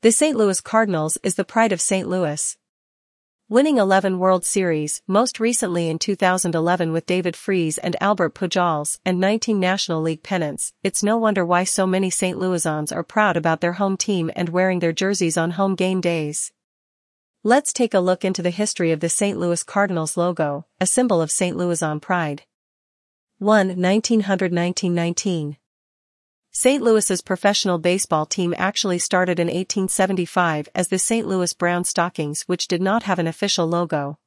The St. Louis Cardinals is the pride of St. Louis. Winning 11 World Series, most recently in 2011 with David Freese and Albert Pujols, and 19 National League pennants, it's no wonder why so many St. Louisans are proud about their home team and wearing their jerseys on home game days. Let's take a look into the history of the St. Louis Cardinals logo, a symbol of St. Louisan pride. 1. 1900-1919 St. Louis's professional baseball team actually started in 1875 as the St. Louis Brown Stockings which did not have an official logo.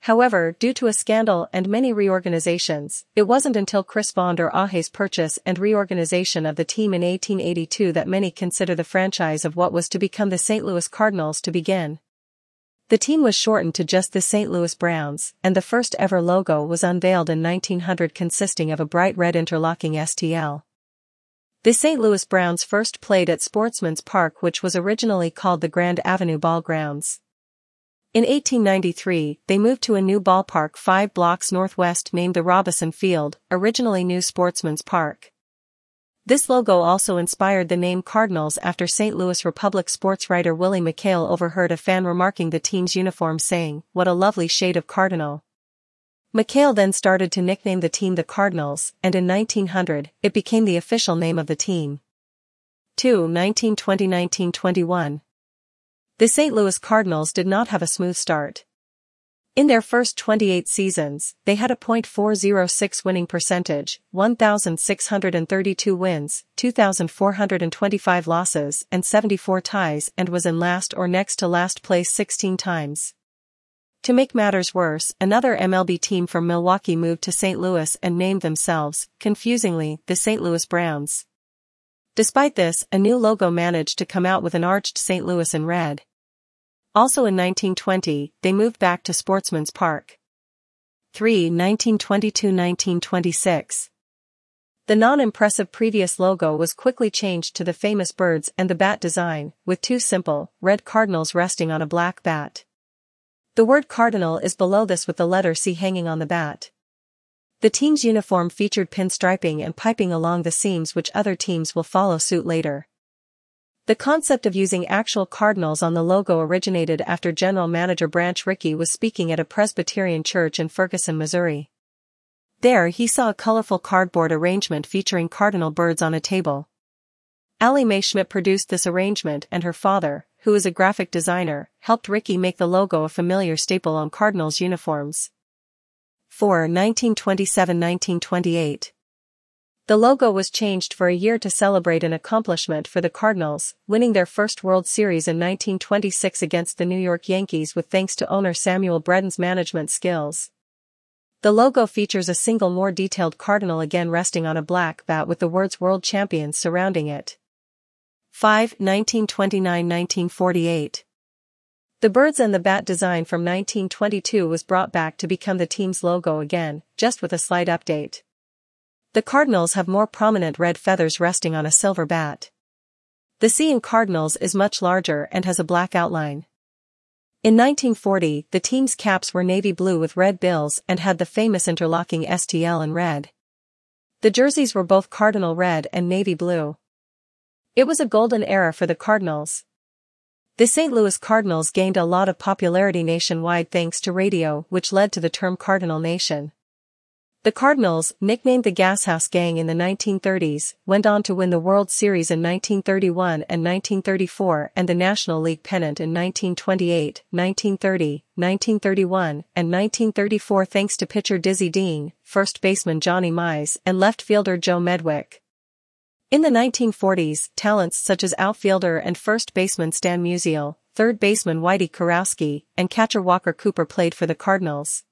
However, due to a scandal and many reorganizations, it wasn't until Chris von der Ahe's purchase and reorganization of the team in 1882 that many consider the franchise of what was to become the St. Louis Cardinals to begin. The team was shortened to just the St. Louis Browns, and the first ever logo was unveiled in 1900 consisting of a bright red interlocking STL. The St. Louis Browns first played at Sportsman's Park which was originally called the Grand Avenue Ball Grounds. In 1893, they moved to a new ballpark five blocks northwest named the Robison Field, originally New Sportsman's Park. This logo also inspired the name Cardinals after St. Louis Republic sports writer Willie McHale overheard a fan remarking the team's uniform saying, what a lovely shade of cardinal. McHale then started to nickname the team the Cardinals, and in 1900, it became the official name of the team. 2. 1920-1921 The St. Louis Cardinals did not have a smooth start. In their first 28 seasons, they had a .406 winning percentage, 1,632 wins, 2,425 losses, and 74 ties and was in last or next to last place 16 times. To make matters worse, another MLB team from Milwaukee moved to St. Louis and named themselves, confusingly, the St. Louis Browns. Despite this, a new logo managed to come out with an arched St. Louis in red. Also in 1920, they moved back to Sportsman's Park. 3. 1922-1926 The non-impressive previous logo was quickly changed to the famous birds and the bat design, with two simple, red cardinals resting on a black bat. The word cardinal is below this with the letter C hanging on the bat. The team's uniform featured pinstriping and piping along the seams which other teams will follow suit later. The concept of using actual cardinals on the logo originated after General Manager Branch Rickey was speaking at a Presbyterian church in Ferguson, Missouri. There he saw a colorful cardboard arrangement featuring cardinal birds on a table. Allie Mae Schmidt produced this arrangement and her father, who is a graphic designer, helped Rickey make the logo a familiar staple on Cardinals uniforms. 4. 1927-1928 The logo was changed for a year to celebrate an accomplishment for the Cardinals, winning their first World Series in 1926 against the New York Yankees with thanks to owner Samuel Breadon's management skills. The logo features a single more detailed cardinal again resting on a black bat with the words World Champions surrounding it. 5. 1929-1948 The birds and the bat design from 1922 was brought back to become the team's logo again, just with a slight update. The Cardinals have more prominent red feathers resting on a silver bat. The C in Cardinals is much larger and has a black outline. In 1940, the team's caps were navy blue with red bills and had the famous interlocking STL in red. The jerseys were both cardinal red and navy blue. It was a golden era for the Cardinals. The St. Louis Cardinals gained a lot of popularity nationwide thanks to radio, which led to the term Cardinal Nation. The Cardinals, nicknamed the Gashouse Gang in the 1930s, went on to win the World Series in 1931 and 1934 and the National League pennant in 1928, 1930, 1931, and 1934 thanks to pitcher Dizzy Dean, first baseman Johnny Mize, and left fielder Joe Medwick. In the 1940s, talents such as outfielder and first baseman Stan Musial, third baseman Whitey Kurowski, and catcher Walker Cooper played for the Cardinals.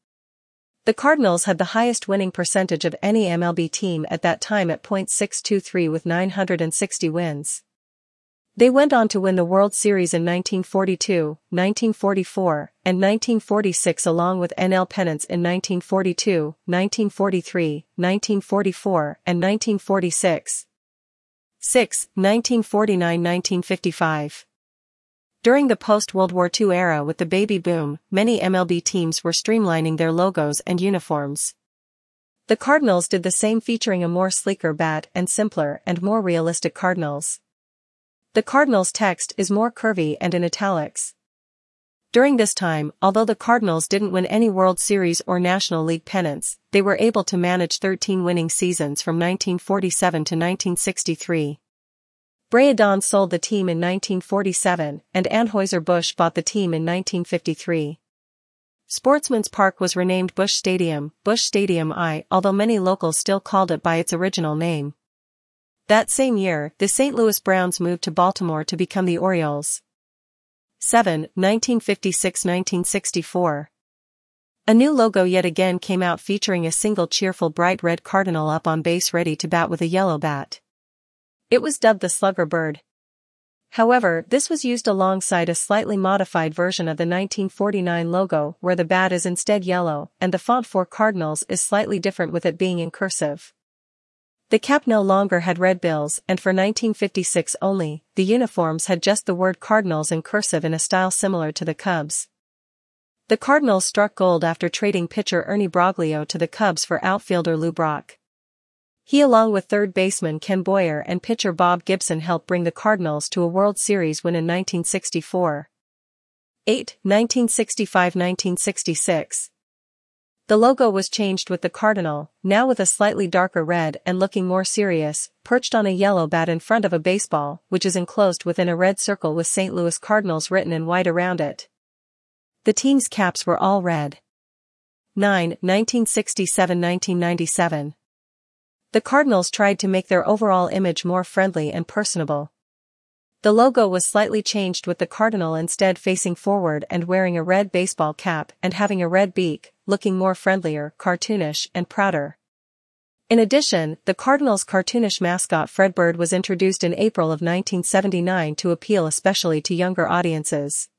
The Cardinals had the highest winning percentage of any MLB team at that time at .623 with 960 wins. They went on to win the World Series in 1942, 1944, and 1946 along with NL pennants in 1942, 1943, 1944, and 1946. 6. 1949-1955 During the post-World War II era with the baby boom, many MLB teams were streamlining their logos and uniforms. The Cardinals did the same featuring a more sleeker bat and simpler and more realistic Cardinals. The Cardinals text is more curvy and in italics. During this time, although the Cardinals didn't win any World Series or National League pennants, they were able to manage 13 winning seasons from 1947 to 1963. Breadon sold the team in 1947, and Anheuser-Busch bought the team in 1953. Sportsman's Park was renamed Busch Stadium, Busch Stadium I, although many locals still called it by its original name. That same year, the St. Louis Browns moved to Baltimore to become the Orioles. 7. 1956-1964. A new logo yet again came out featuring a single cheerful bright red cardinal up on base ready to bat with a yellow bat. It was dubbed the Slugger Bird. However, this was used alongside a slightly modified version of the 1949 logo where the bat is instead yellow and the font for Cardinals is slightly different with it being in cursive. The cap no longer had red bills and for 1956 only, the uniforms had just the word Cardinals in cursive in a style similar to the Cubs. The Cardinals struck gold after trading pitcher Ernie Broglio to the Cubs for outfielder Lou Brock. He along with third baseman Ken Boyer and pitcher Bob Gibson helped bring the Cardinals to a World Series win in 1964. 8. 1965-1966 the logo was changed with the cardinal, now with a slightly darker red and looking more serious, perched on a yellow bat in front of a baseball, which is enclosed within a red circle with St. Louis Cardinals written in white around it. The team's caps were all red. 9. 1967-1997 The Cardinals tried to make their overall image more friendly and personable. The logo was slightly changed with the cardinal instead facing forward and wearing a red baseball cap and having a red beak, looking more friendlier, cartoonish, and prouder. In addition, the Cardinals' cartoonish mascot Fredbird was introduced in April of 1979 to appeal especially to younger audiences.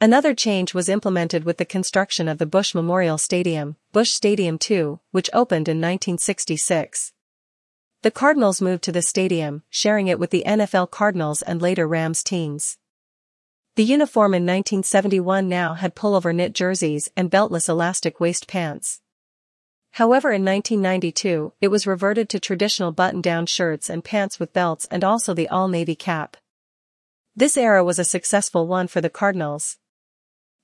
Another change was implemented with the construction of the Busch Memorial Stadium, Busch Stadium II, which opened in 1966. The Cardinals moved to the stadium, sharing it with the NFL Cardinals and later Rams teams. The uniform in 1971 now had pullover knit jerseys and beltless elastic waist pants. However in 1992, it was reverted to traditional button-down shirts and pants with belts and also the all-navy cap. This era was a successful one for the Cardinals.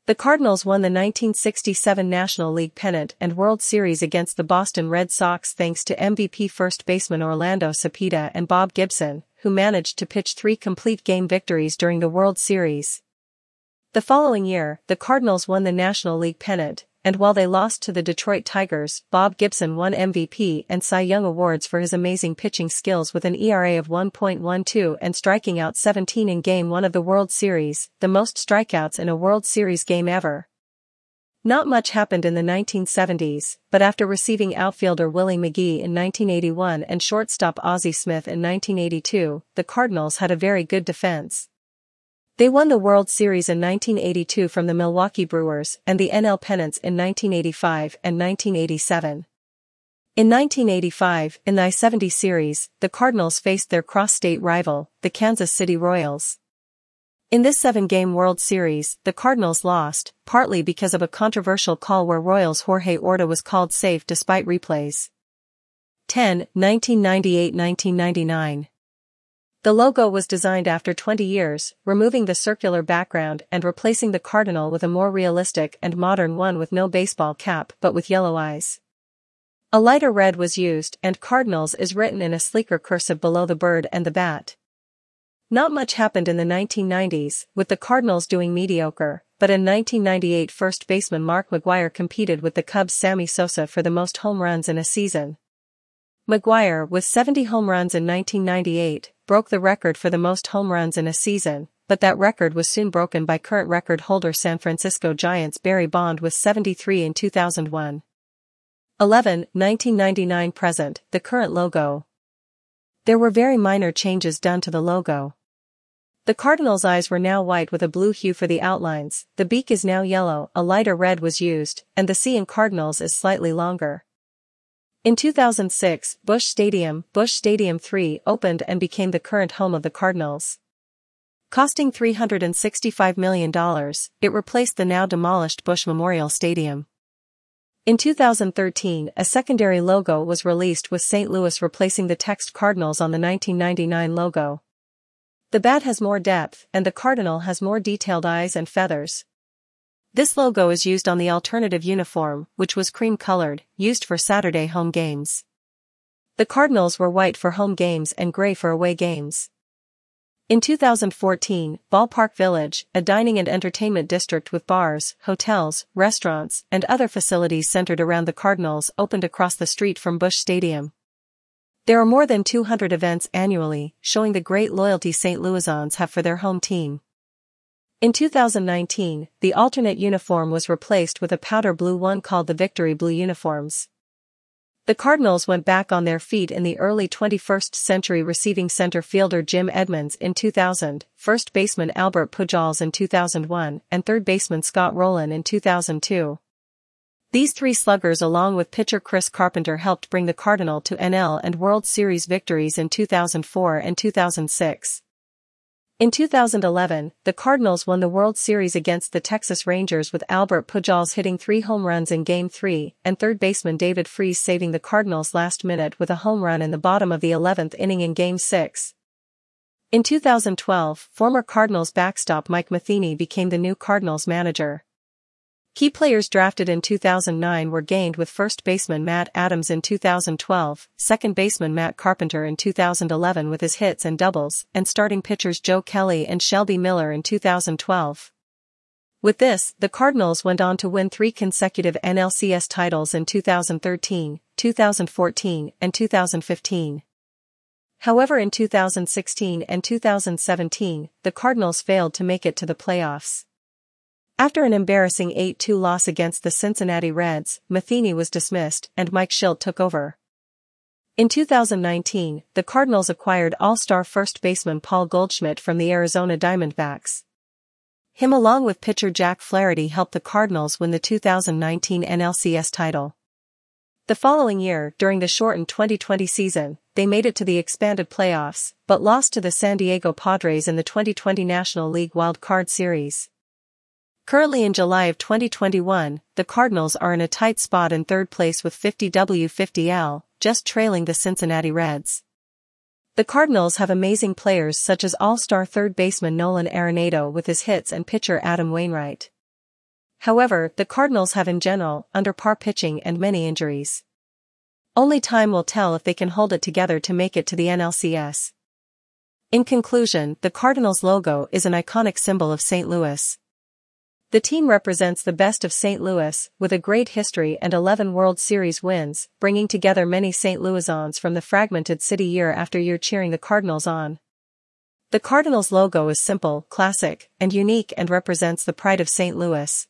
The Cardinals won the 1967 National League pennant and World Series against the Boston Red Sox thanks to MVP first baseman Orlando Cepeda and Bob Gibson, who managed to pitch three complete game victories during the World Series. The following year, the Cardinals won the National League pennant, and while they lost to the Detroit Tigers, Bob Gibson won MVP and Cy Young awards for his amazing pitching skills with an ERA of 1.12 and striking out 17 in Game 1 of the World Series, the most strikeouts in a World Series game ever. Not much happened in the 1970s, but after receiving outfielder Willie McGee in 1981 and shortstop Ozzie Smith in 1982, the Cardinals had a very good defense. They won the World Series in 1982 from the Milwaukee Brewers and the NL pennants in 1985 and 1987. In 1985, in the I-70 series, the Cardinals faced their cross-state rival, the Kansas City Royals. In this seven-game World Series, the Cardinals lost, partly because of a controversial call where Royals Jorge Orta was called safe despite replays. 10. 1998-1999 The logo was designed after 20 years, removing the circular background and replacing the cardinal with a more realistic and modern one with no baseball cap but with yellow eyes. A lighter red was used and Cardinals is written in a sleeker cursive below the bird and the bat. Not much happened in the 1990s, with the Cardinals doing mediocre, but in 1998 first baseman Mark McGwire competed with the Cubs' Sammy Sosa for the most home runs in a season. McGwire, with 70 home runs in 1998, broke the record for the most home runs in a season, but that record was soon broken by current record holder San Francisco Giants Barry Bond with 73 in 2001. 11. 1999 present, the current logo. There were very minor changes done to the logo. The cardinal's eyes were now white with a blue hue for the outlines, the beak is now yellow, a lighter red was used, and the C in cardinals is slightly longer. In 2006, Busch Stadium, Busch Stadium 3 opened and became the current home of the Cardinals. Costing $365 million, it replaced the now demolished Busch Memorial Stadium. In 2013, a secondary logo was released with St. Louis replacing the text Cardinals on the 1999 logo. The bat has more depth, and the cardinal has more detailed eyes and feathers. This logo is used on the alternative uniform, which was cream-colored, used for Saturday home games. The Cardinals were white for home games and gray for away games. In 2014, Ballpark Village, a dining and entertainment district with bars, hotels, restaurants, and other facilities centered around the Cardinals opened across the street from Busch Stadium. There are more than 200 events annually, showing the great loyalty St. Louisans have for their home team. In 2019, the alternate uniform was replaced with a powder blue one called the Victory Blue uniforms. The Cardinals went back on their feet in the early 21st century receiving center fielder Jim Edmonds in 2000, first baseman Albert Pujols in 2001, and third baseman Scott Rolen in 2002. These three sluggers along with pitcher Chris Carpenter helped bring the Cardinal to NL and World Series victories in 2004 and 2006. In 2011, the Cardinals won the World Series against the Texas Rangers with Albert Pujols hitting three home runs in Game 3 and third baseman David Freese saving the Cardinals last minute with a home run in the bottom of the 11th inning in Game 6. In 2012, former Cardinals backstop Mike Matheny became the new Cardinals manager. Key players drafted in 2009 were gained with first baseman Matt Adams in 2012, second baseman Matt Carpenter in 2011 with his hits and doubles, and starting pitchers Joe Kelly and Shelby Miller in 2012. With this, the Cardinals went on to win three consecutive NLCS titles in 2013, 2014, and 2015. However in 2016 and 2017, the Cardinals failed to make it to the playoffs. After an embarrassing 8-2 loss against the Cincinnati Reds, Matheny was dismissed and Mike Shildt took over. In 2019, the Cardinals acquired all-star first baseman Paul Goldschmidt from the Arizona Diamondbacks. Him along with pitcher Jack Flaherty helped the Cardinals win the 2019 NLCS title. The following year, during the shortened 2020 season, they made it to the expanded playoffs, but lost to the San Diego Padres in the 2020 National League Wild Card Series. Currently in July of 2021, the Cardinals are in a tight spot in third place with 50W50L, just trailing the Cincinnati Reds. The Cardinals have amazing players such as all-star third baseman Nolan Arenado with his hits and pitcher Adam Wainwright. However, the Cardinals have in general under par pitching and many injuries. Only time will tell if they can hold it together to make it to the NLCS. In conclusion, the Cardinals logo is an iconic symbol of St. Louis. The team represents the best of St. Louis, with a great history and 11 World Series wins, bringing together many St. Louisans from the fragmented city year after year cheering the Cardinals on. The Cardinals logo is simple, classic, and unique and represents the pride of St. Louis.